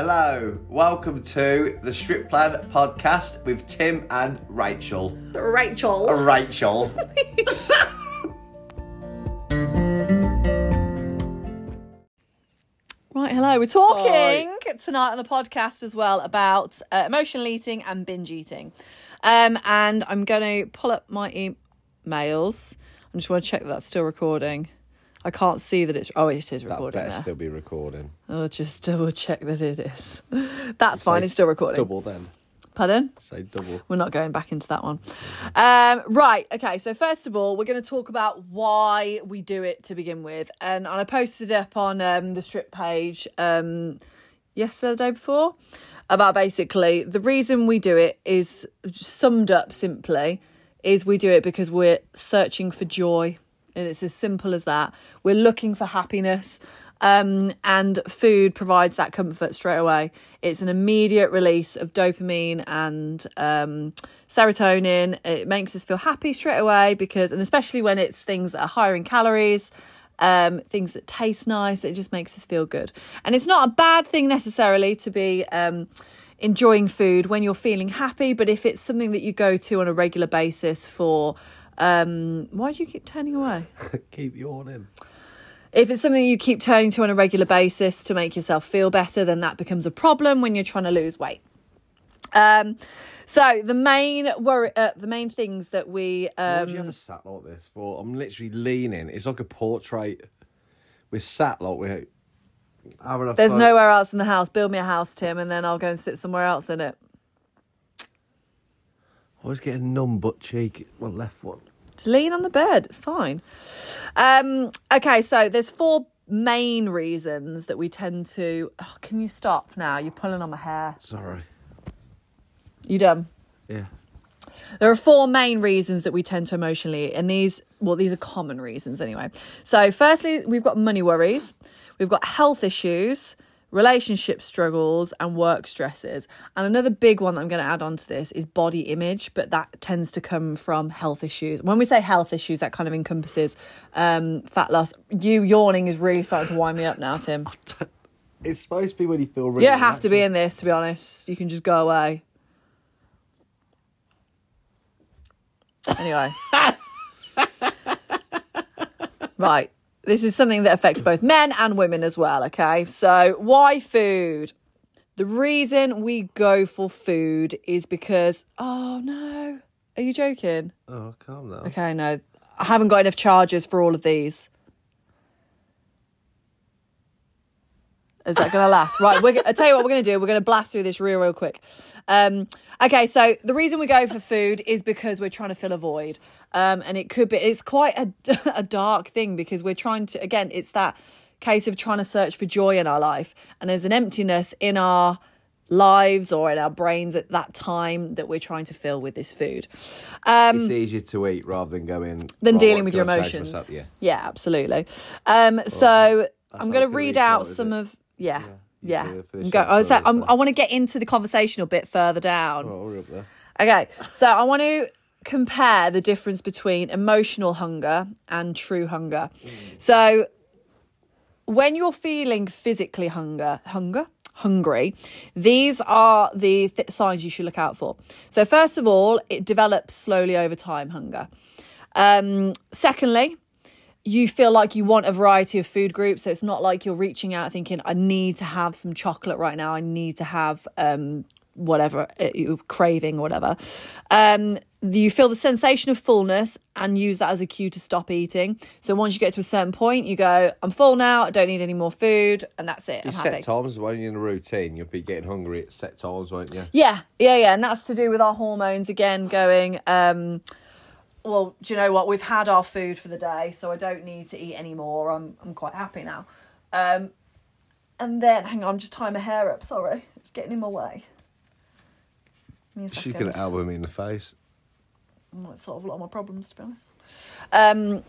Hello, welcome to the Strip Plan podcast with Tim and Rachel. Rachel. Uh, Rachel. Right, hello. We're talking tonight on the podcast as well about uh, emotional eating and binge eating. Um, and I'm going to pull up my emails. I just want to check that that's still recording. I can't see that it's. Oh, it is recording. That better there. still be recording. I'll just double check that it is. That's fine. It's still recording. Double then. Pardon? Say double. We're not going back into that one. Um, right. Okay. So first of all, we're going to talk about why we do it to begin with, and, and I posted up on um, the strip page um, yesterday, the day before, about basically the reason we do it is summed up simply is we do it because we're searching for joy, and it's as simple as that. We're looking for happiness. Um, and food provides that comfort straight away. It's an immediate release of dopamine and um, serotonin. It makes us feel happy straight away because, and especially when it's things that are higher in calories, um, things that taste nice, it just makes us feel good. And it's not a bad thing necessarily to be um, enjoying food when you're feeling happy, but if it's something that you go to on a regular basis for, um, why do you keep turning away? Keep yawning. If it's something you keep turning to on a regular basis to make yourself feel better, then that becomes a problem when you're trying to lose weight. Um, so the main worry, uh, the main things that we Why do you um, have a sat like this for? I'm literally leaning. It's like a portrait. We're sat like we're having a there's pho- nowhere else in the house. Build me a house, Tim, and then I'll go and sit somewhere else in it. I always get a numb butt cheek. My left one. Just lean on the bed. It's fine. Um, okay, so there's four main reasons that we tend to. Oh, can you stop now? You're pulling on my hair. Sorry. You done? Yeah. There are four main reasons that we tend to emotionally and these, well, these are common reasons anyway. So, firstly, we've got money worries, we've got health issues, relationship struggles, and work stresses. And another big one that I'm going to add on to this is body image, but that tends to come from health issues. When we say health issues, that kind of encompasses um, fat loss. You yawning is really starting to wind me up now, Tim. It's supposed to be when you feel really. You don't have to be in this, to be honest. You can just go away. Anyway. right. This is something that affects both men and women as well, okay? So, why food? The reason we go for food is because, oh no. Are you joking? Oh, calm down. Okay, no. I haven't got enough charges for all of these. Is that going to last? Right, we're, I'll tell you what we're going to do. We're going to blast through this real, real quick. Um, okay, so the reason we go for food is because we're trying to fill a void. Um, and it could be, it's quite a, a dark thing because we're trying to, again, it's that case of trying to search for joy in our life. And there's an emptiness in our lives or in our brains at that time that we're trying to fill with this food. Um, it's easier to eat rather than going. than "Right, dealing with your emotions. myself?" Yeah. absolutely. Um, so I'm going to read out, some of yeah, yeah. do it for the I'm go- show I, was first, I'm. I want to get into the conversation a bit further down. Oh, up there. Okay, so I want to compare the difference between emotional hunger and true hunger. So when you're feeling physically hunger, hunger, hungry, these are the th- signs you should look out for. So first of all, it develops slowly over time. Hunger. Um, secondly, you feel like you want a variety of food groups. So it's not like you're reaching out thinking, I need to have some chocolate right now. I need to have um, whatever uh, you're craving or whatever. Um, you feel the sensation of fullness and use that as a cue to stop eating. So once you get to a certain point, you go, I'm full now. I don't need any more food. And that's it. You I'm set happy. times when you're in a routine. You'll be getting hungry at set times, won't you? Yeah, yeah, yeah, and that's to do with our hormones again going. Um, well, do you know what? We've had our food for the day, so I don't need to eat anymore. I'm I'm quite happy now. Um, and then, hang on, I'm just tying my hair up. Sorry, it's getting in my way. Give me a She could elbow me in the face. might solve a lot of my problems, to be honest. Um,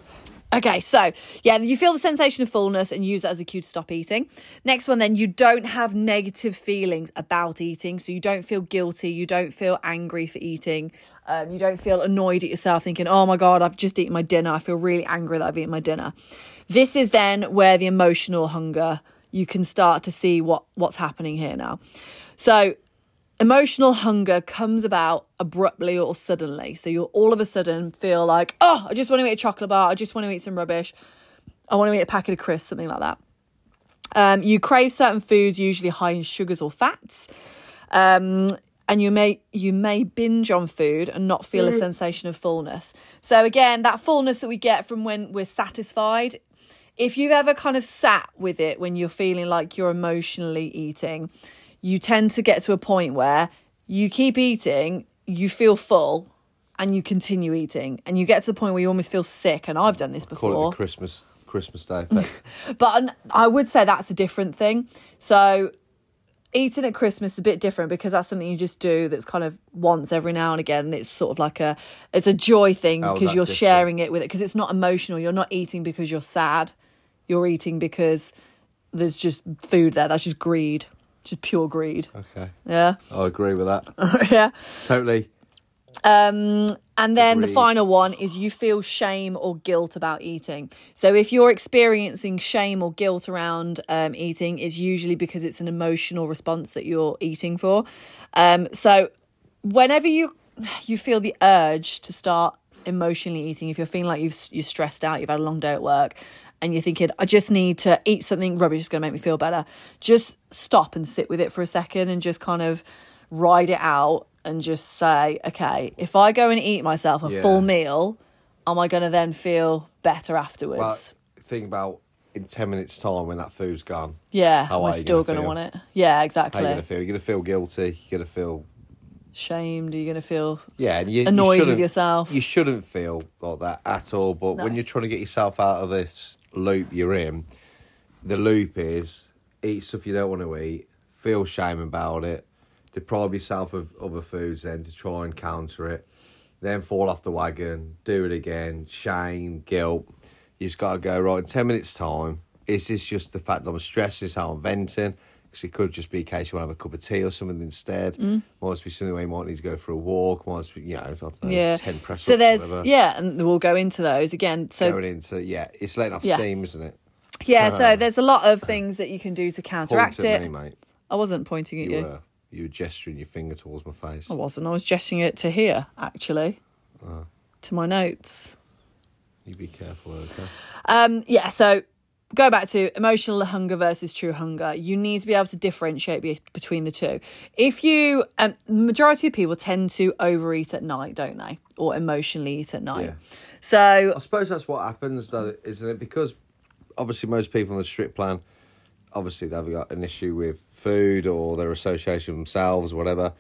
okay, so yeah, you feel the sensation of fullness and use that as a cue to stop eating. Next one, then you don't have negative feelings about eating, so you don't feel guilty, you don't feel angry for eating, um, you don't feel annoyed at yourself, thinking, "Oh my god, I've just eaten my dinner. I feel really angry that I've eaten my dinner." This is then where the emotional hunger you can start to see what what's happening here now. So emotional hunger comes about abruptly or suddenly. So you'll all of a sudden feel like, oh, I just want to eat a chocolate bar. I just want to eat some rubbish. I want to eat a packet of crisps, something like that. Um, you crave certain foods, usually high in sugars or fats. Um, and you may you may binge on food and not feel a mm. sensation of fullness. So again, that fullness that we get from when we're satisfied, if you've ever kind of sat with it when you're feeling like you're emotionally eating, you tend to get to a point where you keep eating, you feel full, and you continue eating, and you get to the point where you almost feel sick. And I've done this before. Call it the Christmas Christmas Day effect. But um, I would say that's a different thing. So eating at Christmas is a bit different because that's something you just do that's kind of once every now and again. And It's sort of like a it's a joy thing because you're different? sharing it with it because it's not emotional. You're not eating because you're sad. You're eating because there's just food there. That's just greed. Just pure greed. okay, Yeah. I agree with that. yeah. Totally. Um, and then the final one is you feel shame or guilt about eating. So if you're experiencing shame or guilt around um, eating, is usually because it's an emotional response that you're eating for. Um, so whenever you you feel the urge to start emotionally eating, if you're feeling like you've you're stressed out, you've had a long day at work. And you're thinking, I just need to eat something rubbish, is going to make me feel better. Just stop and sit with it for a second and just kind of ride it out and just say, okay, if I go and eat myself a Yeah. full meal, am I going to then feel better afterwards? think about in ten minutes' time when that food's gone. yeah, how am I are you still gonna going to want it? Yeah, How exactly. you gonna feel? You're gonna feel guilty. You're gonna feel Shamed? Are you going to feel yeah, and you, you annoyed with shouldn't- yourself? You shouldn't feel like that at all. But when you're trying to get yourself out of this loop you're in, the loop is eat stuff you don't want to eat, feel shame about it, deprive yourself of other foods, then to try and counter it, then fall off the wagon, do it again, shame, guilt. You just got to go right in ten minutes time. Is this just the fact that I'm stressed? Is how I'm venting? Because it could just be a case you want to have a cup of tea or something instead. Mm. Might be something where you might need to go for a walk. Might be, you know, know, yeah. ten press so there's yeah, and we'll go into those again. So going into yeah, it's letting off Yeah. steam, isn't it? yeah, so there's a lot of things that you can do to counteract Point at it. me, mate. I wasn't pointing at You you. You were gesturing your finger towards my face. I wasn't. I was gesturing it to here, actually, Oh. to my notes. You be careful, okay? Um, yeah, so go back to emotional hunger versus true hunger. You need to be able to differentiate be- between the two. If you, um, majority of people tend to overeat at night, don't they? Or emotionally eat at night. Yeah. So I suppose that's what happens, though, isn't it? Because obviously most people on the strip plan, obviously they've got an issue with food or their association with themselves, whatever.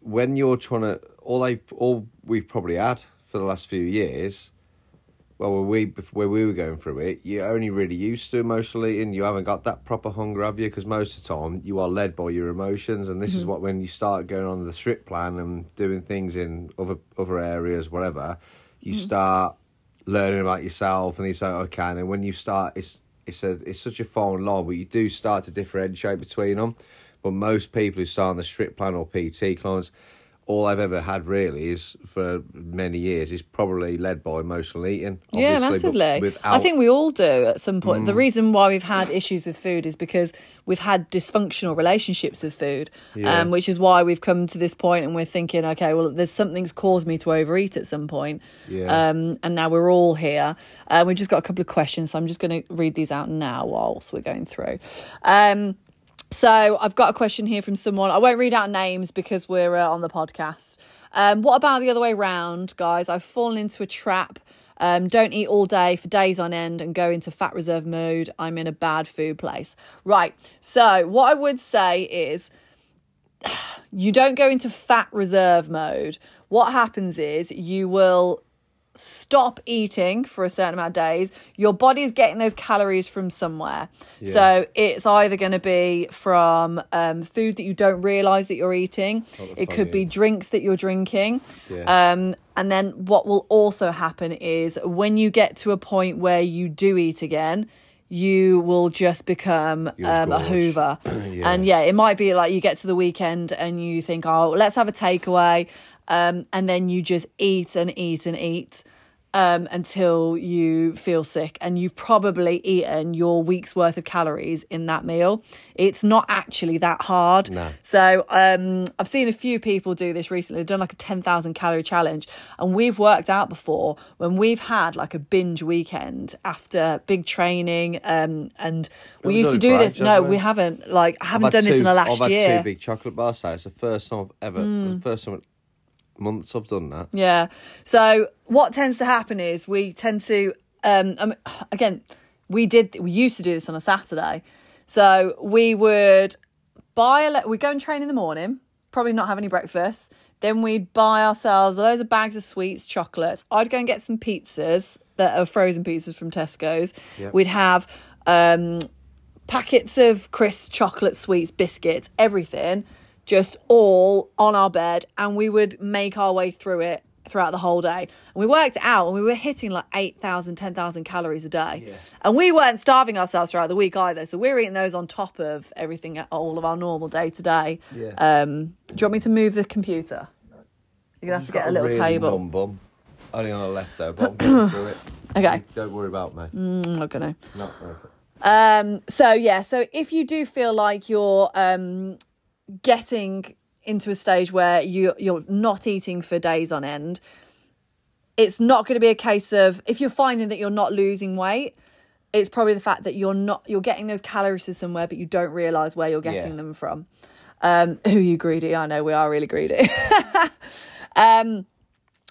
When you're trying to, all they, all we've probably had for the last few years, well, where we where we were going through it, you're only really used to emotional eating. You haven't got that proper hunger, have you? Because most of the time you are led by your emotions, and this is mm-hmm. what when you start going on the strip plan and doing things in other other areas, whatever, you mm-hmm. start learning about yourself, and you say, okay, and then when you start, it's it's a it's such a fine line, but you do start to differentiate between them. But most people who start on the strip plan or PT clients, all I've ever had really is for many years is probably led by emotional eating. Yeah, massively. without- I think we all do at some point. Mm. The reason why we've had issues with food is because we've had dysfunctional relationships with food, Yeah. um, which is why we've come to this point and we're thinking, okay, well, there's something's caused me to overeat at some point. Yeah. Um, and now we're all here. Uh, we've just got a couple of questions, so I'm just going to read these out now whilst we're going through. Um, so I've got a question here from someone. I won't read out names because we're uh, on the podcast. Um, what about the other way round, guys? I've fallen into a trap. Um, don't eat all day for days on end and go into fat reserve mode. I'm in a bad food place. Right. So what I would say is you don't go into fat reserve mode. What happens is you will stop eating for a certain amount of days. Your body's getting those calories from somewhere. So it's either going to be from um, food that you don't realize that you're eating. It could be drinks that you're drinking. Yeah. Um, and then what will also happen is when you get to a point where you do eat again, you will just become um, a hoover. Yeah. And yeah, it might be like you get to the weekend and you think, oh, let's have a takeaway. Um, and then you just eat and eat and eat. um, until you feel sick, and you've probably eaten your week's worth of calories in that meal. It's not actually that hard. No. So um, I've seen a few people do this recently. They've done like a 10,000 calorie challenge. And we've worked out before when we've had like a binge weekend after big training. Um, and we Haven't used to do this. No, we? we haven't. Like, I haven't I've done had this in the last I've year. had two big chocolate bars. So it's the first time I've ever, Hmm. the first time in months I've done that. Yeah. So what tends to happen is we tend to um, um again we did we used to do this on a Saturday. So we would buy a we'd go and train in the morning, probably not have any breakfast. Then we'd buy ourselves loads of bags of sweets, chocolates. I'd go and get some pizzas that are frozen pizzas from Tesco's. Yep. We'd have um packets of crisp chocolate sweets, biscuits, everything, just all on our bed, and we would make our way through it throughout the whole day. And we worked out and we were hitting like 8,000, 10,000 calories a day. And we weren't starving ourselves throughout the week either. So we were eating those on top of everything, all of our normal day to day. Um, do you want me to move the computer? You're going to have to get a little really table. Numb bum. Only on the left though, but I'm getting through it. Okay. Don't worry about me. I'm not going to. Not perfect. Um, so yeah, so if you do feel like you're um, getting into a stage where you you're not eating for days on end, it's not going to be a case of if you're finding that you're not losing weight. It's probably the fact that you're not you're getting those calories to somewhere, but you don't realize where you're getting Yeah. them from. Um, who you greedy? I know we are really greedy. um,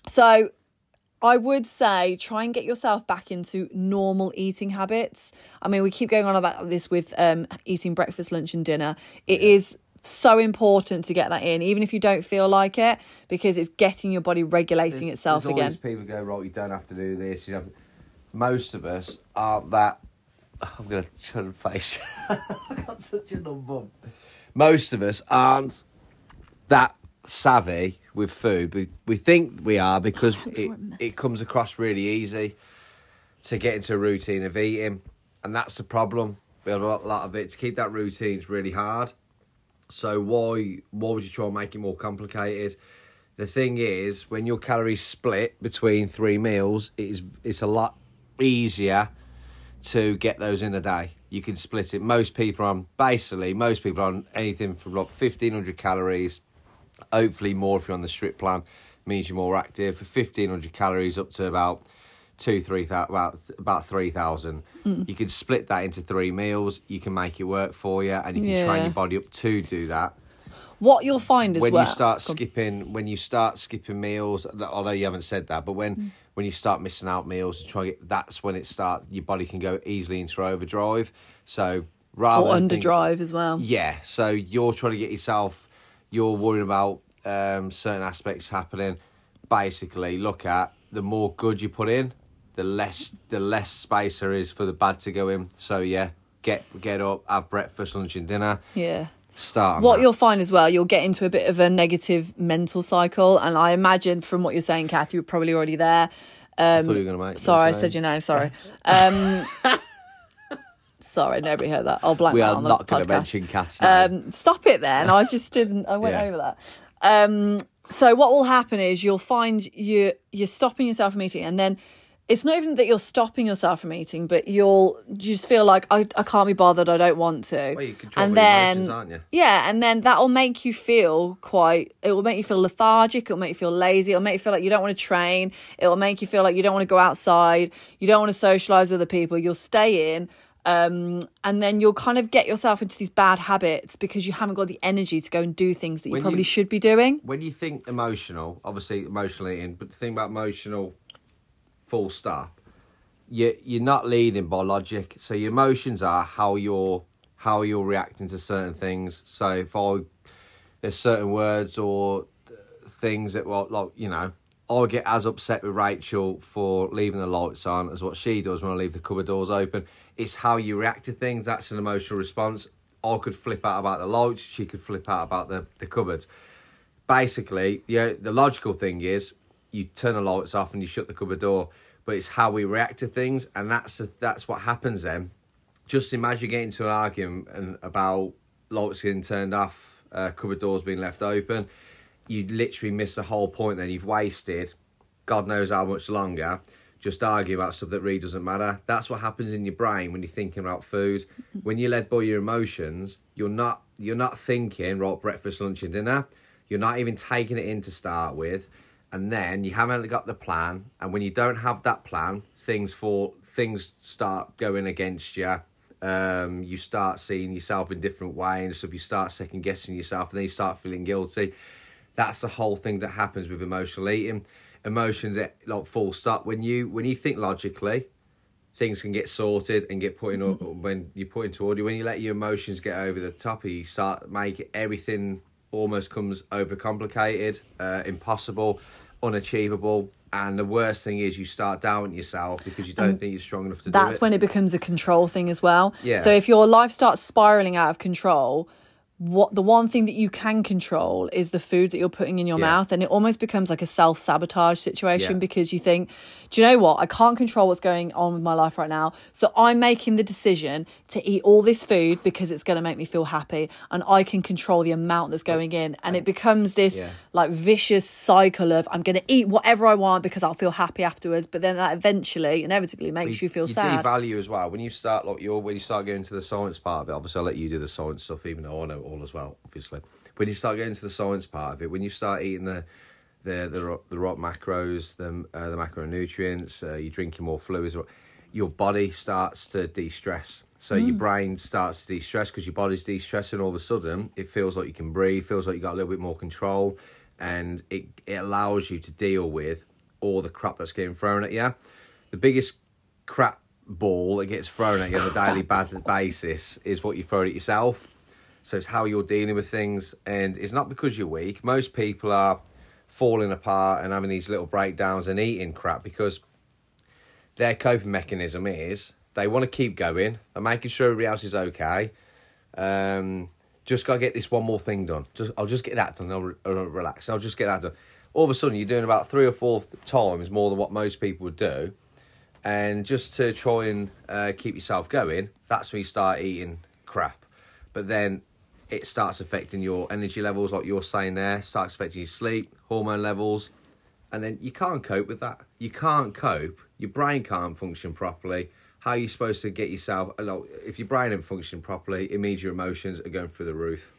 so I would say try and get yourself back into normal eating habits. I mean, we keep going on about this with um, eating breakfast, lunch, and dinner. It is so important to get that in, even if you don't feel like it, because it's getting your body regulating There's- itself there's again. people go right. You don't have to do this. You have to... Most of us aren't that. I'm gonna try and face. I got such a numb bum. Most of us aren't that savvy with food. We we think we are because it it comes across really easy to get into a routine of eating, and that's the problem. We have a lot, lot of it. To keep that routine is really hard. So why why would you try and make it more complicated? The thing is, when your calories split between three meals, it is it's a lot easier to get those in a day. You can split it. Most people on basically most people on anything from like fifteen hundred calories, hopefully more if you're on the strip plan. Means you're more active. For fifteen hundred calories up to about two three thousand about about three thousand. You can split that into three meals. You can make it work for you, and you can train your body up to do that What you'll find is when well. you start skipping when you start skipping meals although you haven't said that but when Mm. when you start missing out meals and try to get, that's when it start your body can go easily into overdrive so rather or think- underdrive as well. yeah so you're trying to get yourself you're worrying about um, certain aspects happening basically look at the more good you put in the less the less space there is for the bad to go in so yeah get get up have breakfast lunch and dinner Yeah. start What that. you'll find as well, you'll get into a bit of a negative mental cycle. And I imagine from what you're saying, Kath, you're probably already there. I you were going to make Sorry, I said your name. Sorry. Um, sorry, nobody heard that. I'll blank We that are on the not going to mention Kath's. Um, stop it then. I just didn't. I went Yeah. over that. Um, so what will happen is you'll find you you're stopping yourself from eating, and then it's not even that you're stopping yourself from eating, but you'll you just feel like I, I can't be bothered. I don't want to. Well, and your then emotions, aren't you? yeah, and then that will make you feel quite. It will make you feel lethargic. It will make you feel lazy. It will make you feel like you don't want to train. It will make you feel like you don't want to go outside. You don't want to socialize with other people. You'll stay in. Um, and then you'll kind of get yourself into these bad habits because you haven't got the energy to go and do things that you When probably you- should be doing. when you think emotional, obviously emotional eating, but the thing about emotional, full stop, you you're not leading by logic. So your emotions are how you're how you're reacting to certain things. So if I there's certain words or things that well like you know I get as upset with Rachel for leaving the lights on as what she does when I leave the cupboard doors open. It's how you react to things. That's an emotional response. I could flip out about the lights. She could flip out about the, the cupboards. Basically, yeah, the logical thing is you turn the lights off and you shut the cupboard door. But it's how we react to things, and that's that's what happens then just imagine getting into an argument and about lights getting turned off, uh, cupboard doors being left open. You literally miss the whole point. Then you've wasted, God knows how much longer, just arguing about stuff that really doesn't matter. That's what happens in your brain when you're thinking about food. When you're led by your emotions, you're not you're not thinking right breakfast, lunch, and dinner. You're not even taking it in to start with, and then you haven't got the plan. And when you don't have that plan, things fall things start going against you. Um, you start seeing yourself in different ways. So you start second guessing yourself, and then you start feeling guilty. That's the whole thing that happens with emotional eating. Emotions, at like full stop. When you when you think logically, things can get sorted and get put in mm-hmm. when you put into order. When you let your emotions get over the top, you start make everything almost comes overcomplicated, uh, impossible, unachievable. And the worst thing is you start doubting yourself because you don't think you're strong enough to do it. That's when it becomes a control thing as well. Yeah. So if your life starts spiraling out of control, what the one thing that you can control is the food that you're putting in your yeah. mouth and it almost becomes like a self-sabotage situation yeah. because you think do you know what i can't control what's going on with my life right now so i'm making the decision to eat all this food because it's going to make me feel happy and i can control the amount that's going in and it becomes this yeah. like vicious cycle of i'm going to eat whatever i want because i'll feel happy afterwards but then that eventually inevitably makes you, you feel you sad value as well when you start like you're when you start going to the science part of it obviously i'll let you do the science stuff even though i know all as well, obviously. When you start getting to the science part of it, when you start eating the the the, the right macros, the uh, the macronutrients, uh, you're drinking more fluids, your body starts to de-stress. So mm. your brain starts to de-stress because your body's de-stressing. All of a sudden, it feels like you can breathe, feels like you got a little bit more control, and it it allows you to deal with all the crap that's getting thrown at you. The biggest crap ball that gets thrown at you on a daily basis is what you throw at yourself. So it's how you're dealing with things, and it's not because you're weak. Most people are falling apart and having these little breakdowns and eating crap because their coping mechanism is they want to keep going and making sure everybody else is okay. Um, just got to get this one more thing done. Just I'll just get that done. I'll, I'll relax. I'll just get that done. All of a sudden, you're doing about three or four times more than what most people would do, and just to try and uh, keep yourself going, that's when you start eating crap. But then it starts affecting your energy levels, like you're saying there, starts affecting your sleep, hormone levels, and then you can't cope with that. You can't cope. Your brain can't function properly. How are you supposed to get yourself? If your brain isn't functioning properly, it means your emotions are going through the roof.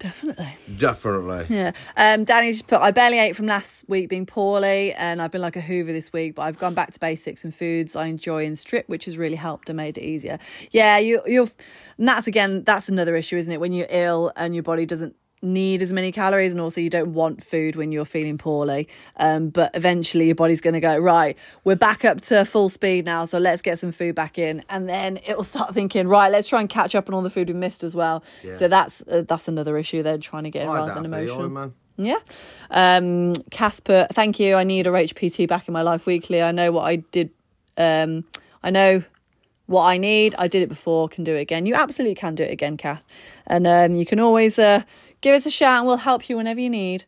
Definitely. Definitely. Yeah. Um, Danny's put, I barely ate from last week being poorly, and I've been like a hoover this week, but I've gone back to basics and foods I enjoy and strip, which has really helped and made it easier. Yeah, you, you're, and that's again, that's another issue, isn't it? When you're ill and your body doesn't need as many calories and also you don't want food when you're feeling poorly um, but eventually your body's going to go right we're back up to full speed now so let's get some food back in and then it'll start thinking right let's try and catch up on all the food we missed as well yeah. so that's uh, that's another issue they're trying to get in rather than emotional yeah. Um, Casper, thank you. I need a HPT back in my life weekly. I know what I did. Um, I know what I need. I did it before, can do it again. You absolutely can do it again, Kath. And um, you can always uh, give us a shout and we'll help you whenever you need.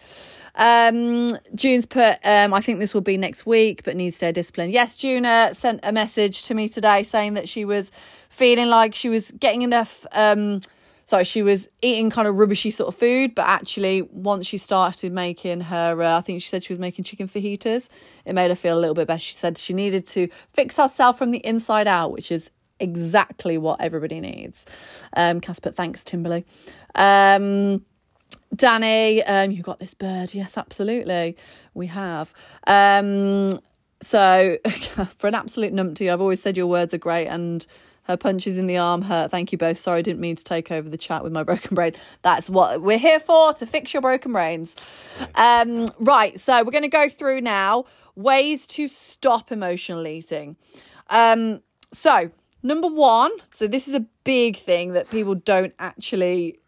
Um, June's put, um, I think this will be next week, but needs to stay disciplined. Yes, June uh, sent a message to me today saying that she was feeling like she was getting enough. Um, sorry, she was eating kind of rubbishy sort of food, but actually, once she started making her, uh, I think she said she was making chicken fajitas, it made her feel a little bit better. She said she needed to fix herself from the inside out, which is exactly what everybody needs. Um, Casper, thanks, Timberly. Um, Danny, um, you got this bird. Yes, absolutely. We have. Um, so, for an absolute numpty, I've always said your words are great and her punches in the arm hurt. Thank you both. Sorry, I didn't mean to take over the chat with my broken brain. That's what we're here for to fix your broken brains. Um, right. So, we're going to go through now ways to stop emotional eating. Um, so, number one, so this is a big thing that people don't actually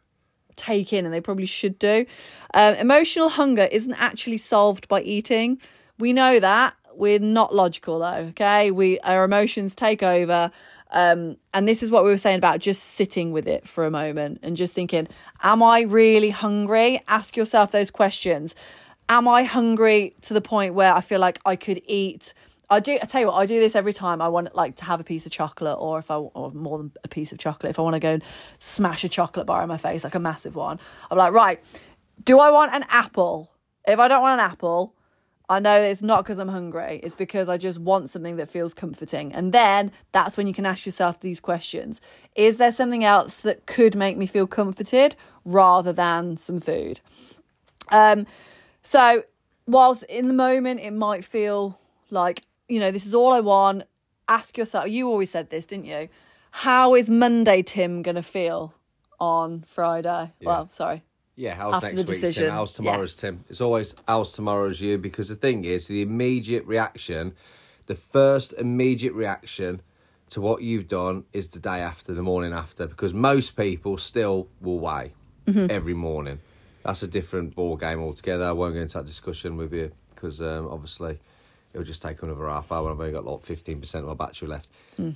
take in and they probably should do. Um, emotional hunger isn't actually solved by eating. We know that. We're not logical though, okay? We our emotions take over. Um, and this is what we were saying about just sitting with it for a moment and just thinking, am I really hungry? Ask yourself those questions. Am I hungry to the point where I feel like I could eat I do. I tell you what, I do this every time I want like to have a piece of chocolate, or if I or more than a piece of chocolate, if I want to go and smash a chocolate bar in my face, like a massive one, I'm like, right, do I want an apple? If I don't want an apple, I know it's not because I'm hungry. It's because I just want something that feels comforting. And then that's when you can ask yourself these questions Is there something else that could make me feel comforted rather than some food? Um, so, whilst in the moment it might feel like, you know, this is all I want, ask yourself, you always said this, didn't you? How is Monday Tim going to feel on Friday? Well, sorry, Yeah, how's After next week's Tim? How's yeah. tomorrow's Tim? It's always how's tomorrow's you because the thing is, the immediate reaction, the first immediate reaction to what you've done is the day after, the morning after, because most people still will weigh Mm-hmm. every morning. That's a different ball game altogether. I won't go into that discussion with you because um, obviously it'll just take another half hour. I've only got like fifteen percent of my battery left. Hmm.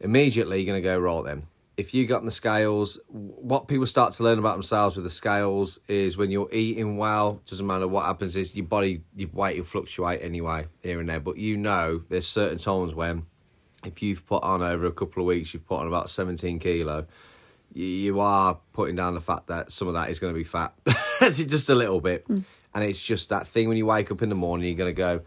Immediately you're going to go right then if you got on the scales what people start to learn about themselves with the scales is when you're eating well doesn't matter what happens is your body your weight will fluctuate anyway here and there. But you know there's certain times when if you've put on over a couple of weeks you've put on about 17 kilo you, you are putting down the fact that some of that is going to be fat. Just a little bit. Hmm. And it's just that thing when you wake up in the morning you're going to go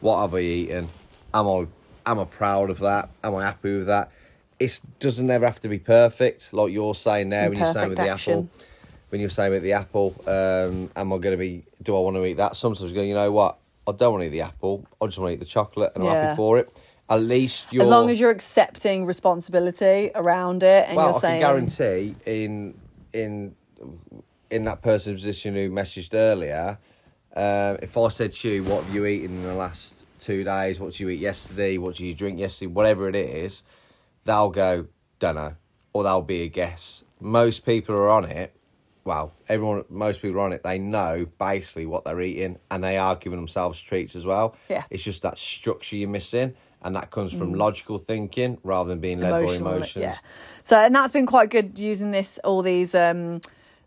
what have I eaten? Am I am I proud of that? Am I happy with that? It doesn't ever have to be perfect, like you're saying there when you're saying with the apple. When you're saying with the apple, um, am I going to be? Do I want to eat that? Sometimes you go, you know what? I don't want to eat the apple. I just want to eat the chocolate, and I'm Yeah. happy for it. At least you're. as long as you're accepting responsibility around it and well, you're I saying, I can guarantee in in in that person's position who messaged earlier, uh, if I said to you, "What have you eaten in the last two days? What did you eat yesterday? What did you drink yesterday? Whatever it is," they'll go, "Don't know," or they'll be a guess. Most people are on it. Well, everyone, most people are on it. They know basically what they're eating, and they are giving themselves treats as well. Yeah. it's just that structure you're missing, and that comes from logical thinking rather than being led by emotions. Yeah. So, and that's been quite good using this, all these um,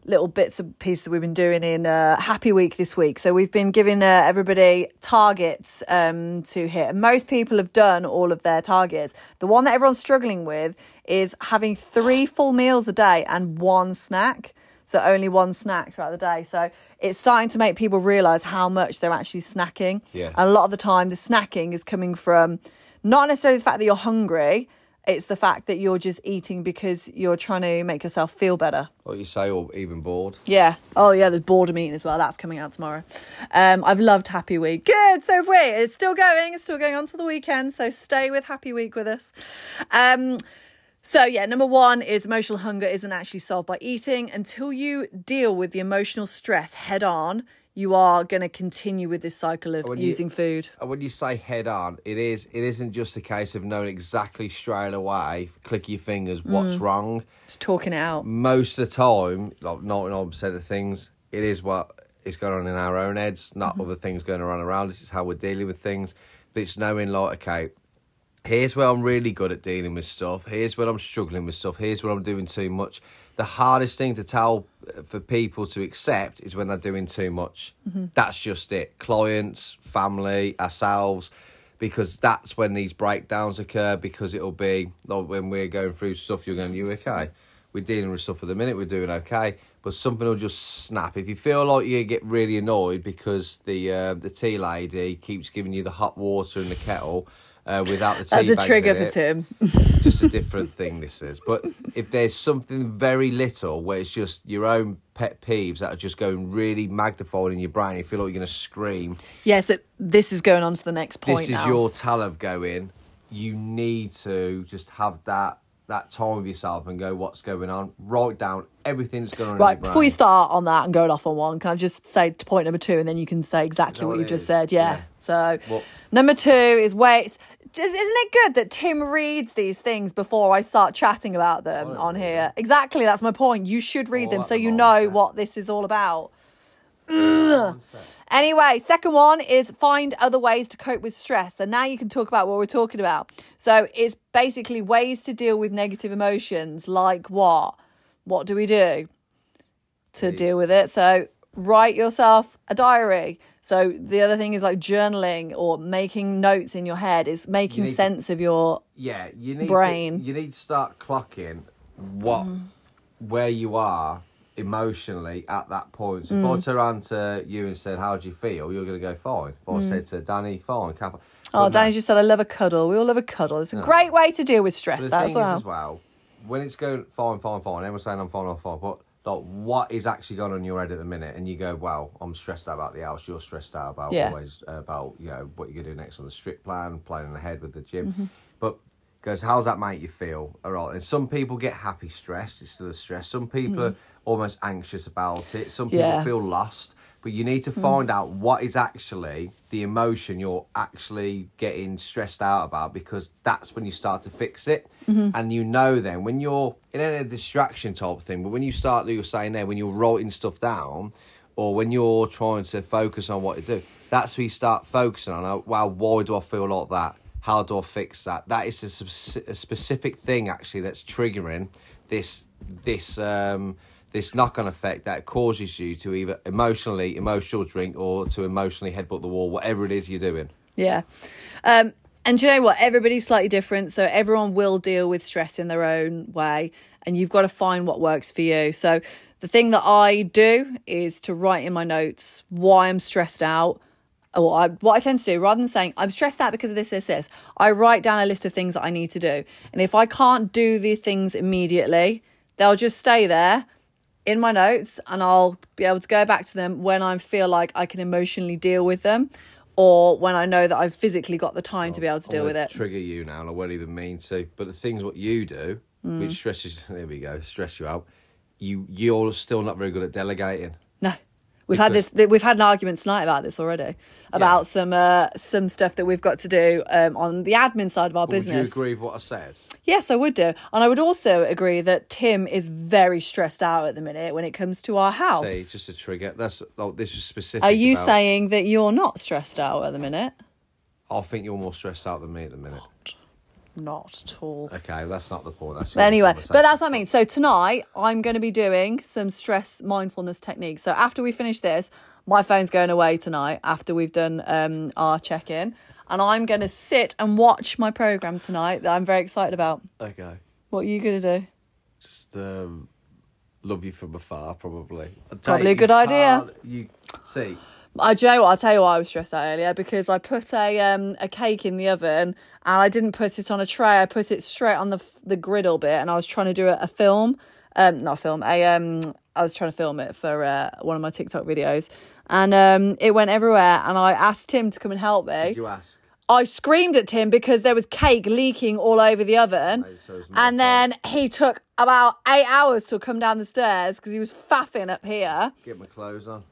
little bits and pieces that we've been doing in uh, Happy Week this week. So, we've been giving uh, everybody targets um, to hit. And most people have done all of their targets. The one that everyone's struggling with is having three full meals a day and one snack. So, only one snack throughout the day. So, it's starting to make people realize how much they're actually snacking. Yeah. And a lot of the time, the snacking is coming from not necessarily the fact that you're hungry, it's the fact that you're just eating because you're trying to make yourself feel better. What you say, or even bored. Yeah. Oh, yeah. There's boredom eating as well. That's coming out tomorrow. Um, I've loved Happy Week. Good. So have we. It's still going. It's still going on to the weekend. So stay with Happy Week with us. Um, so yeah, number one is emotional hunger isn't actually solved by eating. Until you deal with the emotional stress head on, you are going to continue with this cycle of When you- using food. And when you say head on, it is. It isn't just a case of knowing exactly straight away, click your fingers, what's Mm. wrong. It's talking it out. Most of the time, like ninety nine percent of things, it is what is going on in our own heads, not Mm-hmm. other things going on around This is how we're dealing with things. But it's knowing, like, okay, here's where I'm really good at dealing with stuff. Here's where I'm struggling with stuff. Here's where I'm doing too much. The hardest thing to tell uh, for people to accept is when they're doing too much. That's just it. Clients, family, ourselves, because that's when these breakdowns occur. Because it'll be like when we're going through stuff, you're going, "You okay?" We're dealing with stuff at the minute. We're doing okay, but something will just snap. If you feel like you get really annoyed because the uh, the tea lady keeps giving you the hot water in the kettle. Uh, without the tea That's a trigger for Tim. just a different thing this is but if there's something very little where it's just your own pet peeves that are just going really magnified in your brain you feel like you're going to scream Yeah, so this is going on to the next point this is now. your of going you need to just have that that time with yourself and go what's going on write down everything that's going on Right, before you start on that and going off on one, can I just say to point number two and then you can say exactly what what you just is? said? Yeah. Yeah. So, Whoops. number two is weights. Just, isn't it good that Tim reads these things before I start chatting about them oh, on here? Exactly, that's my point. You should read Oh, them so you know what this is all about. Ugh. Anyway, second one is find other ways to cope with stress. And now you can talk about what we're talking about. So it's basically ways to deal with negative emotions, like what? What do we do to deal with it? So write yourself a diary. So the other thing is like journaling or making notes in your head is making need sense of your yeah you need brain. to, you need to start clocking what mm. where you are emotionally at that point. So if I turned around to you and said, "How do you feel?" You're going to go fine. If I said to Danny, "Fine," Kath, Oh. Danny just said, I love a cuddle. We all love a cuddle. It's a great way to deal with stress, that as well. as well, when it's going fine, fine, fine, everyone's saying I'm fine, I'm fine, but like, what is actually going on in your head at the minute? And you go, well, I'm stressed out about the house. You're stressed out about Yeah. always uh, about you know what you're gonna do next on the strip plan, planning ahead with the gym. Mm-hmm. But goes, how's that make you feel? All right. And some people get happy stressed. It's still a stress. Some people are almost anxious about it. Some people. Yeah. Mm. feel lost. But you need to find out what is actually the emotion you're actually getting stressed out about because that's when you start to fix it. Mm-hmm. And you know then when you're in a distraction type of thing, but when you start, you're saying there, when you're writing stuff down or when you're trying to focus on what to do, that's where you start focusing on, wow, why do I feel like that? How do I fix that? That is a, spec- a specific thing actually that's triggering this this um, this knock on effect that causes you to either emotionally emotional drink or to emotionally headbutt the wall, whatever it is you're doing. Yeah. Um, and you know what? Everybody's slightly different. So everyone will deal with stress in their own way. And you've got to find what works for you. So the thing that I do is to write in my notes why I'm stressed out. Or I, what I tend to do, rather than saying I'm stressed out because of this, this, this, I write down a list of things that I need to do. And if I can't do the things immediately, they'll just stay there in my notes and I'll be able to go back to them when I feel like I can emotionally deal with them or when I know that I've physically got the time to be able to deal with it. Trigger you now, and I won't even mean to. But the things what you do, Mm. which stresses, there we go, stress you out. You you're still not very good at delegating. We've had this. th- We've had an argument tonight about this already, about some uh, some stuff that we've got to do um, on the admin side of our But Would you business. agree with what I said? Yes, I would do, and I would also agree that Tim is very stressed out at the minute when it comes to our house. See, just a trigger. That's like this is specific. Are you about- saying that you're not stressed out at the minute? I think you're more stressed out than me at the minute. Not at all. Okay, that's not the point. That's But anyway, but that's what I mean. So tonight I'm going to be doing some stress mindfulness techniques. So after we finish this, my phone's going away tonight after we've done um, our check in, and I'm going to sit and watch my program tonight that I'm very excited about. okay. What are you going to do? Just um, love you from afar, probably. Probably a good idea. You see, I do you know what, I'll tell you why I was stressed out earlier because I put a um a cake in the oven and I didn't put it on a tray. I put it straight on the the griddle bit, and I was trying to do a, a film, um, not a film, a um, I was trying to film it for uh, one of my TikTok videos, and um, it went everywhere. And I asked Tim to come and help me. did you ask? I screamed at Tim because there was cake leaking all over the oven. So And then he took about eight hours to come down the stairs because he was faffing up here. Get my clothes on.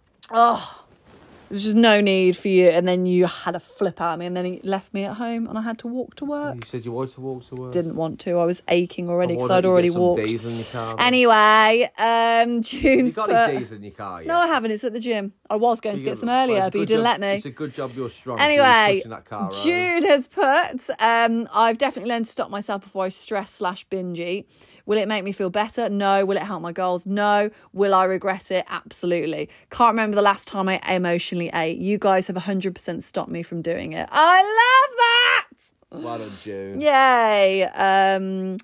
There's just no need for you. And then you had a flip at me, and then he left me at home, and I had to walk to work. You said you wanted to walk to work. Didn't want to. I was aching already because I'd you already some walked. diesel in your car, then? Anyway, um, Have you got put. any diesel in your car yet? No, I haven't. It's at the gym. I was going to get some earlier, but you didn't let me. It's a good job you're strong. so Anyway, that car. Jude has put, um, I've definitely learned to stop myself before I stress slash binge eat. Will it make me feel better? No. Will it help my goals? No. Will I regret it? Absolutely. Can't remember the last time I emotionally ate. You guys have 100% stopped me from doing it. I love that. Well done, June. Yay. Um,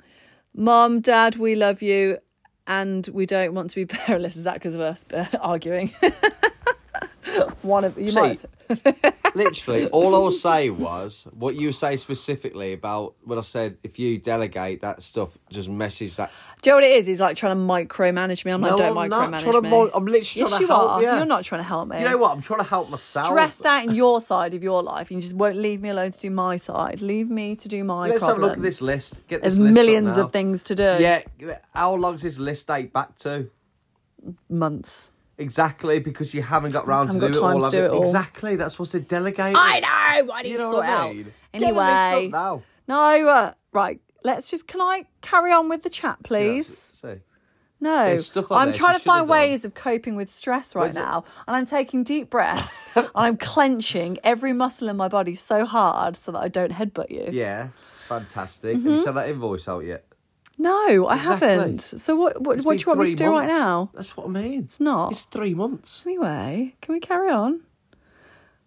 Mom, Dad, we love you and we don't want to be perilous. Is that because of us uh, arguing? One of you See, might. Literally, all I will say was what you say specifically about what I said if you delegate that stuff, just message that. Do you know what it is? He's like trying to micromanage me. I'm like, No, don't I'm micromanage not trying to me. mi- I'm literally yes, trying to you help are. you. You're not trying to help me. You know what? I'm trying to help myself. Stressed out in your side of your life, and you just won't leave me alone to do my side. Leave me to do my Let's have a look at this list. Get this There's list millions of things to do. Yeah, how long's this list date back to? Months. Exactly, because you haven't got round to do got it time all. to do it all. Exactly, that's what's it delegated. I know. I need You to know sort what I mean? Get Anyway, the list up now. no. Uh, right. Let's just. Can I carry on with the chat, please? No, I'm there she trying to find ways of coping with stress right Where's it? now, and I'm taking deep breaths. and I'm clenching every muscle in my body so hard so that I don't headbutt you. Yeah, fantastic. Mm-hmm. Have you sent that invoice out yet? No, I Exactly. haven't. So what? What, It's what do been you want me to three do right months. now? That's what I mean. It's not. It's three months. Anyway, can we carry on?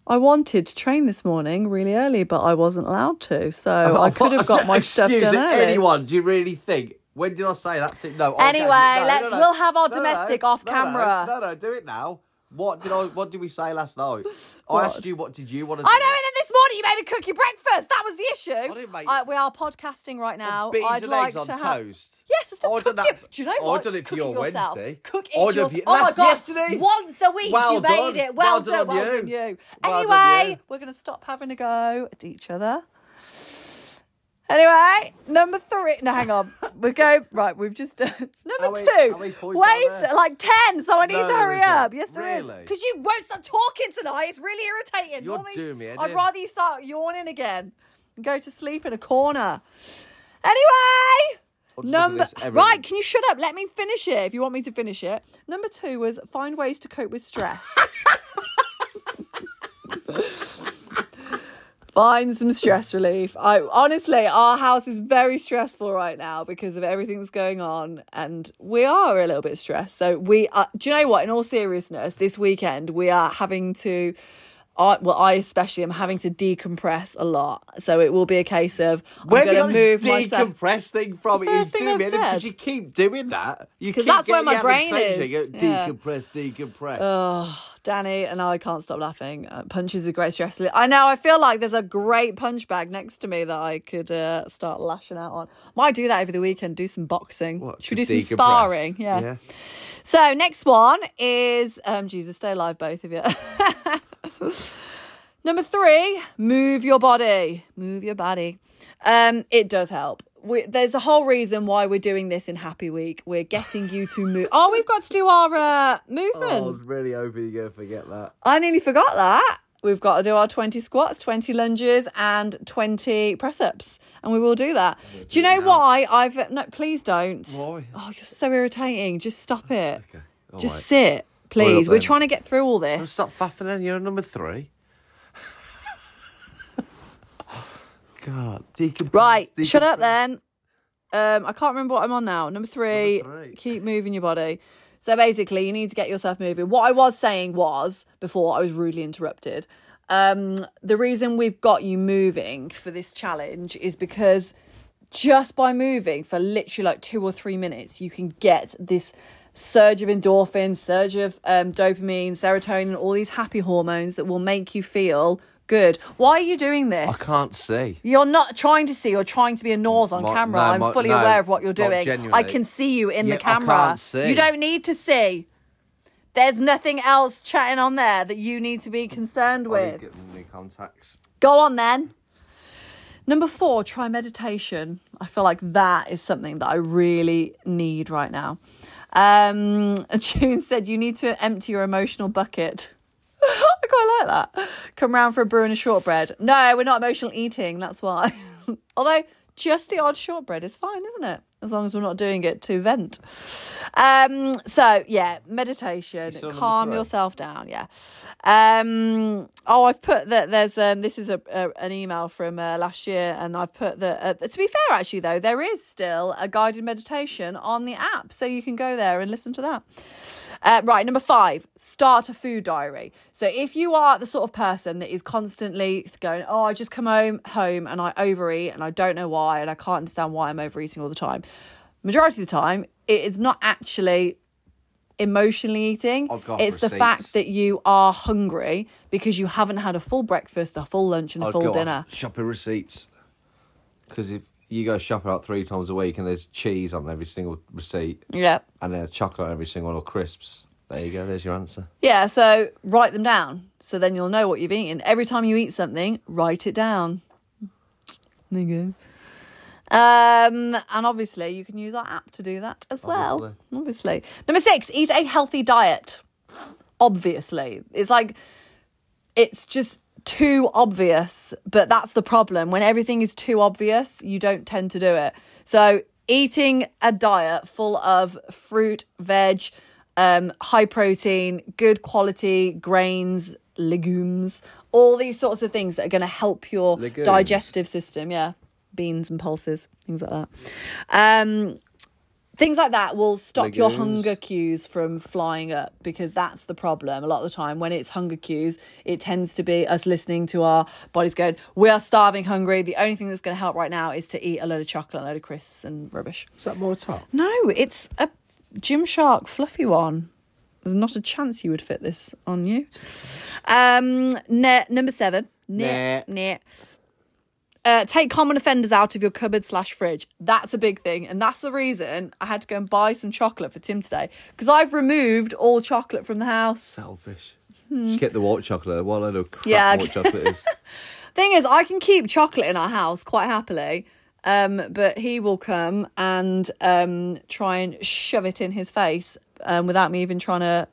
I wanted to train this morning really early, but I wasn't allowed to. So I could have got my stuff Excuse done me, early. Anyone? Do you really think When did I say that to No. okay, Anyway, no, no, let's- no. we'll have our No, no, domestic no, off no, camera. No, no, do it now. What did I? What did we say last night? I asked you what did you want to do. I know, and then this morning you made me cook your breakfast. That was the issue. didn't make- I- we are podcasting right now. Beans I'd and like eggs on to have. toast. Yes, it's the I've cook that. Do you know what? I've done it for your yourself. Wednesday. Cook it yourself. you- Oh my god! yesterday. Once a week Well you done. made it. Well, Well done on well you. done you. Well done Anyway, you. we're gonna stop having a go at each other. Anyway, number three. No, hang on. We go right. We've just done number How two. how many points are Waste there? like ten. So I need No, to hurry up. Yes, there is. Really? Because you won't stop talking tonight. It's really irritating. You're Normally, doing me I'd rather you start yawning again and go to sleep in a corner. Anyway. I'll just look at Number right, can you shut up? Let me finish it if you want me to finish it. Number two was find ways to cope with stress. find some stress relief. I honestly, our house is very stressful right now because of everything that's going on, and we are a little bit stressed. So we, are, do you know what? In all seriousness, this weekend we are having to. I, well, I especially am having to decompress a lot, so it will be a case of I'm Where you going to move this myself. decompress thing from? First thing doing me because you keep doing that. You keep that's where getting my brain is. Yeah. Decompress, decompress. Oh, Danny and I can't stop laughing. Uh, punch is a great stress relief. I know. I feel like there's a great punch bag next to me that I could uh, start lashing out on. Might do that over the weekend. Do some boxing. What, Should we do some sparring? Yeah. So next one is um Jesus, stay alive, both of you. Number three, move your body. Move your body. Um, it does help. We, there's a whole reason why we're doing this in Happy Week. We're getting you to move. Oh, we've got to do our uh, movement. Oh, I was really hoping you're going to forget that. I nearly forgot that. We've got to do our 20 squats, 20 lunges, and 20 press ups. And we will do that. Do you know why I've. No, please don't. Why? Oh, you're so irritating. Just stop it. Okay. Just right. sit, please. We're then. trying to get through all Well, this. Stop faffing then. You're number three. God. Decompress. Right, shut up then. Um, I can't remember what I'm on now. Number three, Number three. keep moving your body. So basically, you need to get yourself moving. What I was saying was before I was rudely interrupted. Um, the reason we've got you moving for this challenge is because just by moving for literally like two or three minutes, you can get this surge of endorphins, surge of um, dopamine, serotonin, all these happy hormones that will make you feel good. Why are you doing this? I can't see. You're not trying to see, you're trying to be a nose on My- camera. no, I'm my- fully no, aware of what you're not doing. genuinely. I can see you in Yeah, the I camera. can't see. You don't need to see. There's nothing else chatting on there that you need to be concerned with. new contacts. Go on then. Number four, try meditation. I feel like that is something that I really need right now. Um, June said you need to empty your emotional bucket. I quite like that. Come round for a brew and a shortbread. No, we're not emotional eating. That's why. Although just the odd shortbread is fine, isn't it? As long as we're not doing it to vent. Um. So yeah, meditation. Calm yourself down. Yeah. Um. Oh, I've put that. There's um. This is a, a an email from uh, last year, and I've put that. Uh, to be fair, actually, though, there is still a guided meditation on the app, so you can go there and listen to that. Uh, right, number five, start a food diary. So if you are the sort of person that is constantly going, oh, I just come home home and I overeat and I don't know why and I can't understand why I'm overeating all the time. Majority of the time, it is not actually emotionally eating. It's the fact that you are hungry because you haven't had a full breakfast, a full lunch, and a I'd full dinner. shopping receipts. Because if you go shopping out three times a week and there's cheese on every single receipt Yeah. and there's chocolate on every single one or crisps, there you go. There's your answer. Yeah, so write them down. So then you'll know what you've eaten. Every time you eat something, write it down. There you go. Um, and obviously you can use our app to do that as well. Obviously. Number six, eat a healthy diet. Obviously. It's like it's just too obvious, but that's the problem. When everything is too obvious, you don't tend to do it. So, eating a diet full of fruit, veg, um, high protein, good quality grains, legumes, all these sorts of things that are going to help your Legumes. digestive system. Yeah, beans and pulses, things like that. Um, things like that will stop your hunger cues from flying up because that's the problem a lot of the time when it's hunger cues it tends to be us listening to our bodies going we are starving hungry the only thing that's going to help right now is to eat a load of chocolate a load of crisps and rubbish Is that more top? no it's a gymshark fluffy one there's not a chance you would fit this on you um ne- number seven Nah. Nah. Uh, take common offenders out of your cupboard slash fridge. That's a big thing, and that's the reason I had to go and buy some chocolate for Tim today because I've removed all chocolate from the house. Selfish. Just get the white chocolate. What a load of crap Hmm. Yeah, white chocolate is. Thing is, I can keep chocolate in our house quite happily, um, but he will come and um, try and shove it in his face um, without me even trying to.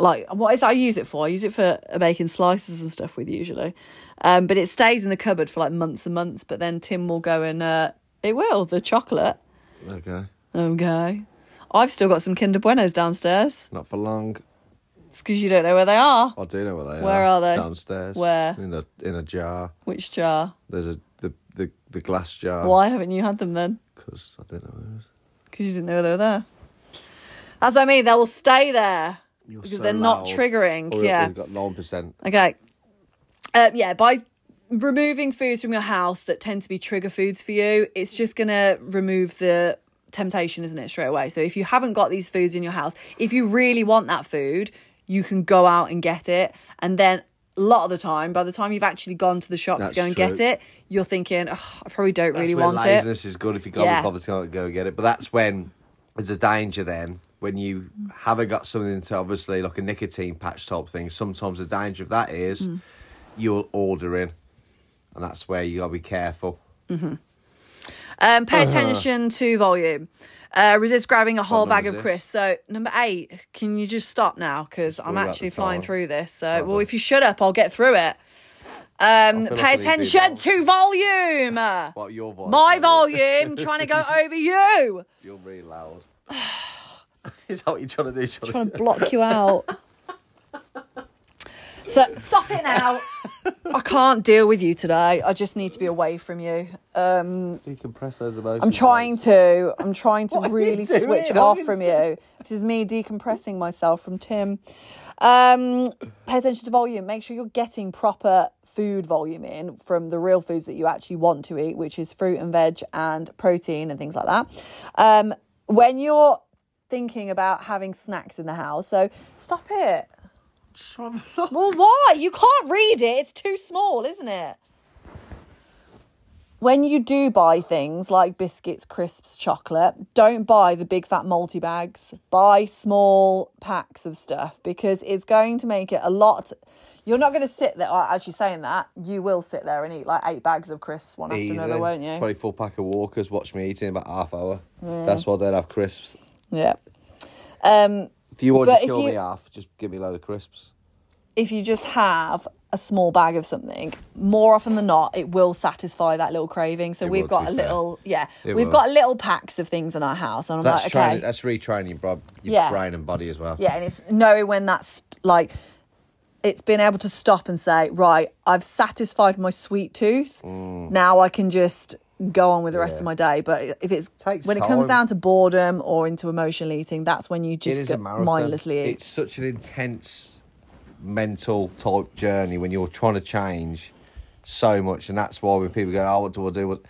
Like, what is it I use it for? I use it for making slices and stuff with usually. Um, but it stays in the cupboard for like months and months. But then Tim will go and uh, it will the chocolate. Okay. Okay. I've still got some Kinder Buenos downstairs. Not for long. It's because you don't know where they are. I do know where they are. Where are they? Downstairs. Where? In a in a jar. Which jar? There's a the the, the glass jar. Why haven't you had them then? Because I don't know. Where it is. Because you didn't know they were there. That's what I mean. They will stay there You're because so they're not loud. triggering. Or yeah. We've got nine percent. Okay. Uh, yeah, by removing foods from your house that tend to be trigger foods for you, it's just going to remove the temptation, isn't it, straight away? So if you haven't got these foods in your house, if you really want that food, you can go out and get it. And then a lot of the time, by the time you've actually gone to the shops That's to go and true. get it, you're thinking, oh, I probably don't That's really where want it. laziness is good if you can't Yeah. be to go get it. But that's when there's a danger then when you haven't got something to obviously like a nicotine patch type thing. Sometimes the danger of that is Mm. you'll order in, and that's where you gotta be careful. Um, Uh-huh. pay attention to volume. Uh, resist grabbing a whole bag of crisps. So number eight, can you just stop now? Because I'm actually flying through this. So Well if you shut up, I'll get through it. Um, like pay I need to do attention to volume. What your volume? My volume, trying to go over you, You're really loud. is that what you're trying to do? Trying trying to block you out. So stop it now. I can't deal with you today. I just need to be away from you. Um, decompress those emotions. I'm trying to. I'm trying to What are you really switch off from you. This is me decompressing myself from Tim. Um, pay attention to volume. Make sure you're getting proper food volume in from the real foods that you actually want to eat, which is fruit and veg and protein and things like that. Um, when you're thinking about having snacks in the house, so stop it. Well, why? You can't read it. It's too small, isn't it? When you do buy things like biscuits, crisps, chocolate, don't buy the big fat multi bags. Buy small packs of stuff because it's going to make it a lot. You're not going to sit there. oh, Actually, saying that, you will sit there and eat like eight bags of crisps one after another, won't you? 24 pack of Walkers. Watch me eating in about half hour. That's why they'd have crisps. Yeah. Um, If you want to kill me off, just give me a load of crisps. if you just have a small bag of something, more often than not, it will satisfy that little craving. So It we've will, got a fair. little, yeah, It we've will. got little packs of things in our house, and I'm That's like, training. okay, That's retraining, bro. Your Yeah. brain and body as well. yeah, and it's knowing when that's like, it's been able to stop and say, right, I've satisfied my sweet tooth. Now I can just go on with the rest. Yeah. of my day. But if it's Takes when it comes time. down to boredom or into emotional eating, that's when you just go mindlessly eat. It's such an intense mental type journey when you're trying to change so much, and that's why when people go, "Oh, what do I do?" What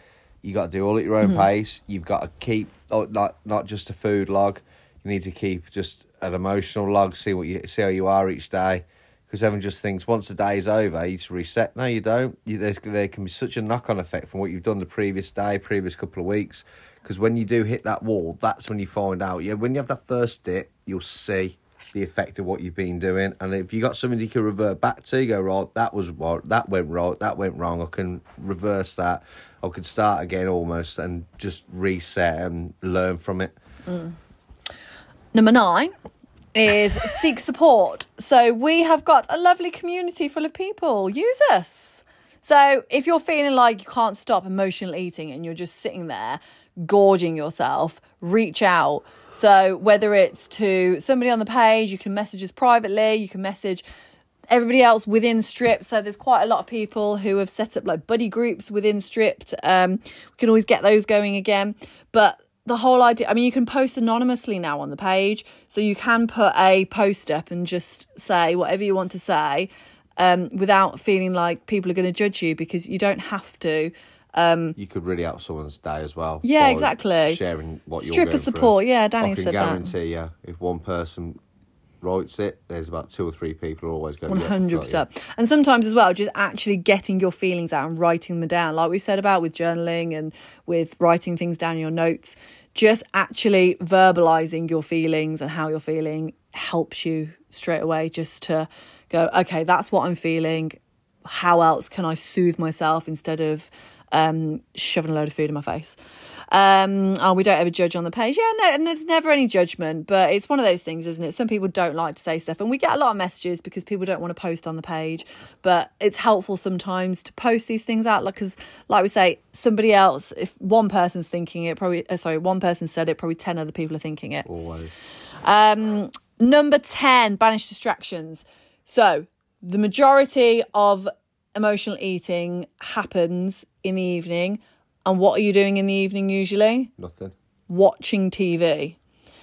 you got to do all at your own Mm-hmm. pace. You've got to keep oh, not not just a food log. You need to keep just an emotional log. See what you see how you are each day. Because everyone just thinks once the day is over, you just reset. No, you don't. You, there can be such a knock on effect from what you've done the previous day, previous couple of weeks. Because when you do hit that wall, that's when you find out. Yeah, when you have that first dip, you'll see the effect of what you've been doing. And if you got something you can revert back to, go right. That was what that went wrong, That went wrong. I can reverse that. I could start again almost and just reset and learn from it. Mm. Number nine is seek support. So we have got a lovely community full of people. Use us. So if you're feeling like you can't stop emotional eating and you're just sitting there gorging yourself, reach out. So whether it's to somebody on the page, you can message us privately, you can message everybody else within Stripped. So there's quite a lot of people who have set up like buddy groups within Stripped. Um, we can always get those going again. But the whole idea. I mean, you can post anonymously now on the page, so you can put a post up and just say whatever you want to say, um, without feeling like people are going to judge you because you don't have to. you could really help someone's day as well. Yeah, exactly. Sharing what you're going through. support, yeah, Danny I can said that. guarantee you, if one person writes it, there's about two or three people are always going hundred percent. And sometimes as well, just actually getting your feelings out and writing them down, like we said about with journaling and with writing things down in your notes. Just actually verbalizing your feelings and how you're feeling helps you straight away. Just to go, okay, that's what I'm feeling. How else can I soothe myself instead of um, shoving a load of food in my face. Um, oh, we don't ever judge on the page. Yeah, no, and there's never any judgment, but it's one of those things, isn't it? Some people don't like to say stuff, and we get a lot of messages because people don't want to post on the page. But it's helpful sometimes to post these things out, like because, like we say, somebody else, if one person's thinking it, probably uh, sorry, one person said it, probably ten other people are thinking it. Always. Um, number 10, banish distractions. So, the majority of emotional eating happens in the evening. And what are you doing in the evening usually? Nothing. Watching TV.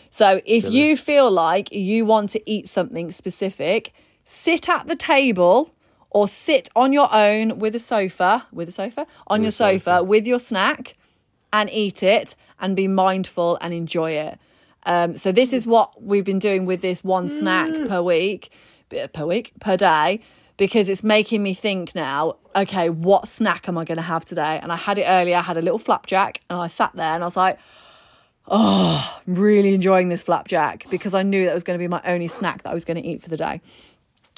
So, if you feel like you want to eat something specific, sit at the table or sit on your own with a sofa, with a sofa, on your sofa, sofa. with your snack and eat it and be mindful and enjoy it. Um, so this is what we've been doing with this one snack per week, b- per week, per day, because it's making me think now. Okay, what snack am I going to have today? And I had it earlier. I had a little flapjack, and I sat there and I was like, "Oh, I'm really enjoying this flapjack," because I knew that was going to be my only snack that I was going to eat for the day.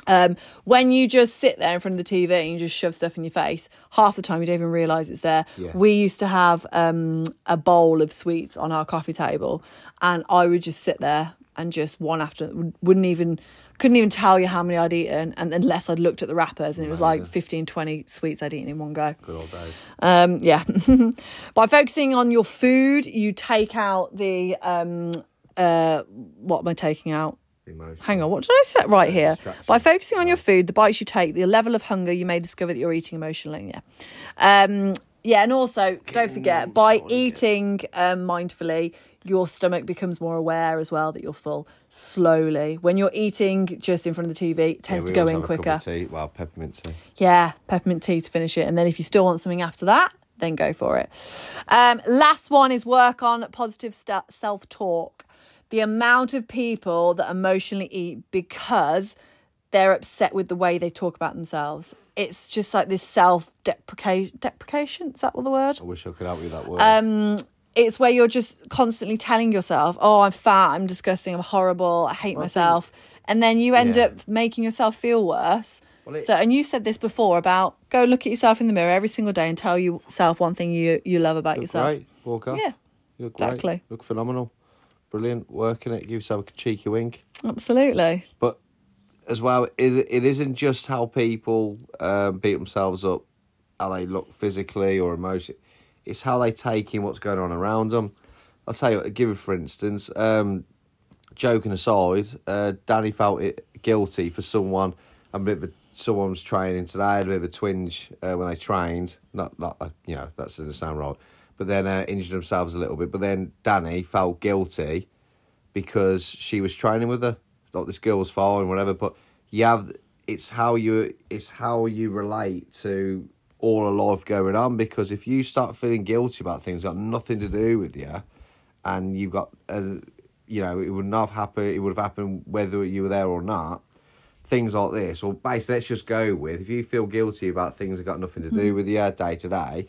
Um, when you just sit there in front of the TV and you just shove stuff in your face, half the time you don't even realise it's there. Yeah. We used to have um, a bowl of sweets on our coffee table, and I would just sit there and just one after wouldn't even couldn't even tell you how many I'd eaten, and unless I'd looked at the wrappers, and it was like 15, 20 sweets I'd eaten in one go. Good old days. Um, yeah. By focusing on your food, you take out the um, uh, what am I taking out? Emotion. Hang on, what did I set right here? By focusing on your food, the bites you take, the level of hunger, you may discover that you're eating emotionally. Yeah. Um, yeah, and also don't forget, by eating um, mindfully, your stomach becomes more aware as well that you're full slowly. When you're eating just in front of the TV, it tends Yeah, to go in have a cup quicker. tea. Well, peppermint tea. Yeah, peppermint tea to finish it. And then if you still want something after that, then go for it. Um, last one is work on positive st- self talk. The amount of people that emotionally eat because they're upset with the way they talk about themselves. It's just like this self deprecation. Deprecation? Is that what the word? I wish I could help you with that word. Um, it's where you're just constantly telling yourself, "Oh, I'm fat, I'm disgusting, I'm horrible, I hate myself," and then you end Yeah. up making yourself feel worse. Well, it- so, and you said this before about go look at yourself in the mirror every single day and tell yourself one thing you you love about yourself. great. Walk off. Yeah, You look great. exactly. Look phenomenal. Brilliant. Working it. Give yourself a cheeky wink. Absolutely. But as well, it, it isn't just how people um, beat themselves up, how they look physically or emotionally. It's how they take in what's going on around them. I'll tell you, what, give it for instance. Um, joking aside, uh, Danny felt it guilty for someone. A bit of a, someone was training today. Had a bit of a twinge uh, when they trained. Not, not uh, you know, that doesn't sound right. But then uh, injured themselves a little bit. But then Danny felt guilty because she was training with her. Like this girl was following, whatever. But you have it's how you it's how you relate to all a lot of going on. Because if you start feeling guilty about things that got nothing to do with you, and you've got a, you know, it would not have happened. It would have happened whether you were there or not. Things like this, or basically, let's just go with if you feel guilty about things that got nothing to do hmm. with you day to day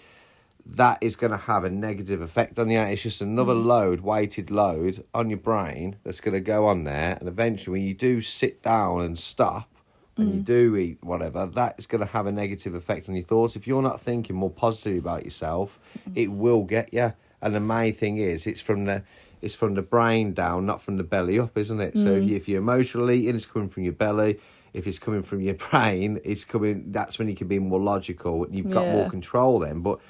that is going to have a negative effect on you. It's just another hmm. load, weighted load on your brain that's going to go on there. And eventually, when you do sit down and stop and you mm. do eat whatever, that is going to have a negative effect on your thoughts. If you're not thinking more positively about yourself, mm. it will get you. And the main thing is, it's from the it's from the brain down, not from the belly up, isn't it? So if, mm. you, if you're emotionally eating, it's coming from your belly. If it's coming from your brain, it's coming. That's when you can be more logical. And you've got more control then, but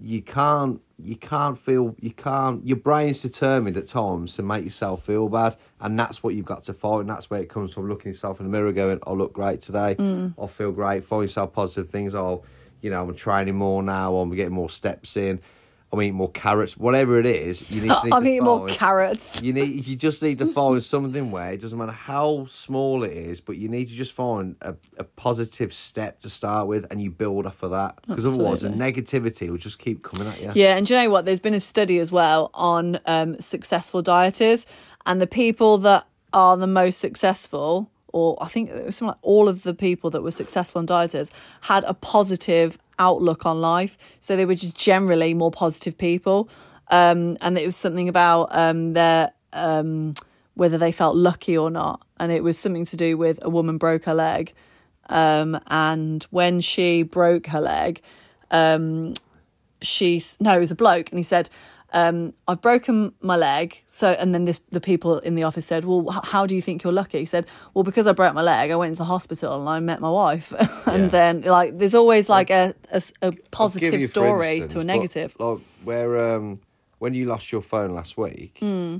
you can't you can't feel you can't your brain's determined at times to make yourself feel bad and that's what you've got to fight and that's where it comes from looking yourself in the mirror going i look great today. Mm. I feel great. Find yourself positive things i'll you know i'm training more now i'm getting more steps in I'm eating more carrots, whatever it is. You need, just need I'm to eating more carrots. You need, you just need to find something where it doesn't matter how small it is, but you need to just find a, a positive step to start with, and you build off of that. Because otherwise, the negativity will just keep coming at you. Yeah, and do you know what? There's been a study as well on um, successful dieters, and the people that are the most successful, or I think it was something like all of the people that were successful in dieters had a positive outlook on life. So they were just generally more positive people, um, and it was something about um, their um, whether they felt lucky or not, and it was something to do with a woman broke her leg, um, and when she broke her leg um she no, it was a bloke, and he said, um, "I've broken my leg." So, and then this, the people in the office said, "Well, h- how do you think you're lucky?" He said, "Well, because I broke my leg, I went into the hospital and I met my wife." and Yeah. then, like, there's always like a a, a positive story instance, to a but, negative. Like where um, when you lost your phone last week, Hmm.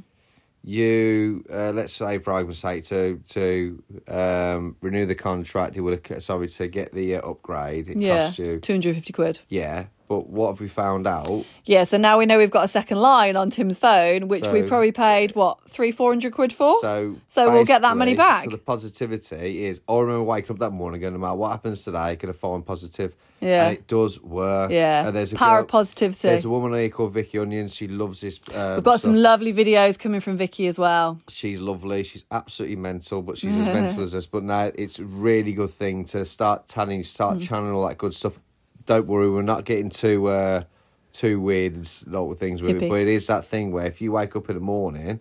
you uh, let's say for argument's sake to to um, renew the contract, it would have sorry to get the uh, upgrade. It yeah, cost you two hundred fifty quid. yeah. But what have we found out? Yeah, so now we know we've got a second line on Tim's phone, which we probably paid what three, four hundred quid for. So so we'll get that money back. So the positivity is. I remember waking up that morning, going, no matter what happens today, going to find positive. Yeah. and it does work. Yeah. and there's a Power girl- of positivity. There's a woman here called Vicky Onions. She loves this. Um, We've got some lovely videos coming from Vicky as well. She's lovely. She's absolutely mental, but she's as mental as us. But now it's a really good thing to start tanning, start Mm. channeling all that good stuff. Don't worry, we're not getting too uh, too weird and s- lot of things with Hippie. it. But it is that thing where if you wake up in the morning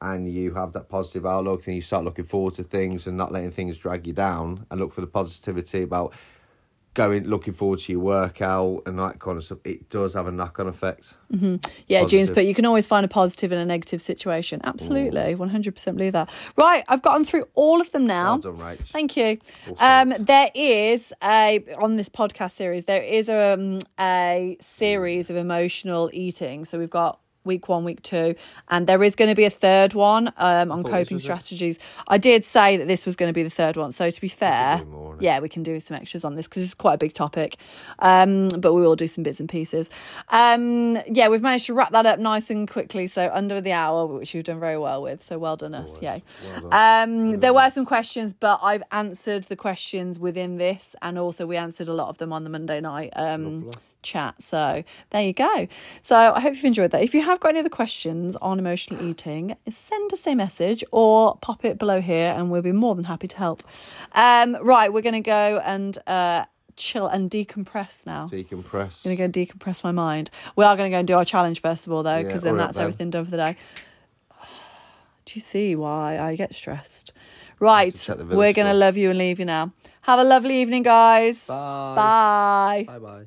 and you have that positive outlook and you start looking forward to things and not letting things drag you down and look for the positivity about going looking forward to your workout and that kind of stuff, it does have a knock on effect. Yeah, June's Positive. put you can always find a positive in a negative situation. Absolutely, one hundred percent believe that. Right, I've gotten through all of them now. Well done, Rach. Thank you. Awesome. Um, there is a on this podcast series. There is um, a series of emotional eating. So we've got week one, week two, and there is going to be a third one um, on coping was it. strategies. I did say that this was going to be the third one. So to be fair, more, yeah, we can do some extras on this because it's quite a big topic. Um, but we will do some bits and pieces. Um, yeah, we've managed to wrap that up nice and quickly. So under the hour, which you've done very well with. So well done us. Yay. Um, there were some questions, but I've answered the questions within this, and also we answered a lot of them on the Monday night um, chat. So there you go. So I hope you've enjoyed that. If you have got any other questions on emotional eating, send us a message or pop it below here, and we'll be more than happy to help. Um, right, we're going to go and uh, chill and decompress now. Decompress. I'm going to go decompress my mind. We are going to go and do our challenge first of all, though, Yeah, because then that's then. everything done for the day. Do you see why I get stressed? Right, check the village we're going to love you and leave you now. Have a lovely evening, guys. Bye. Bye. Bye bye.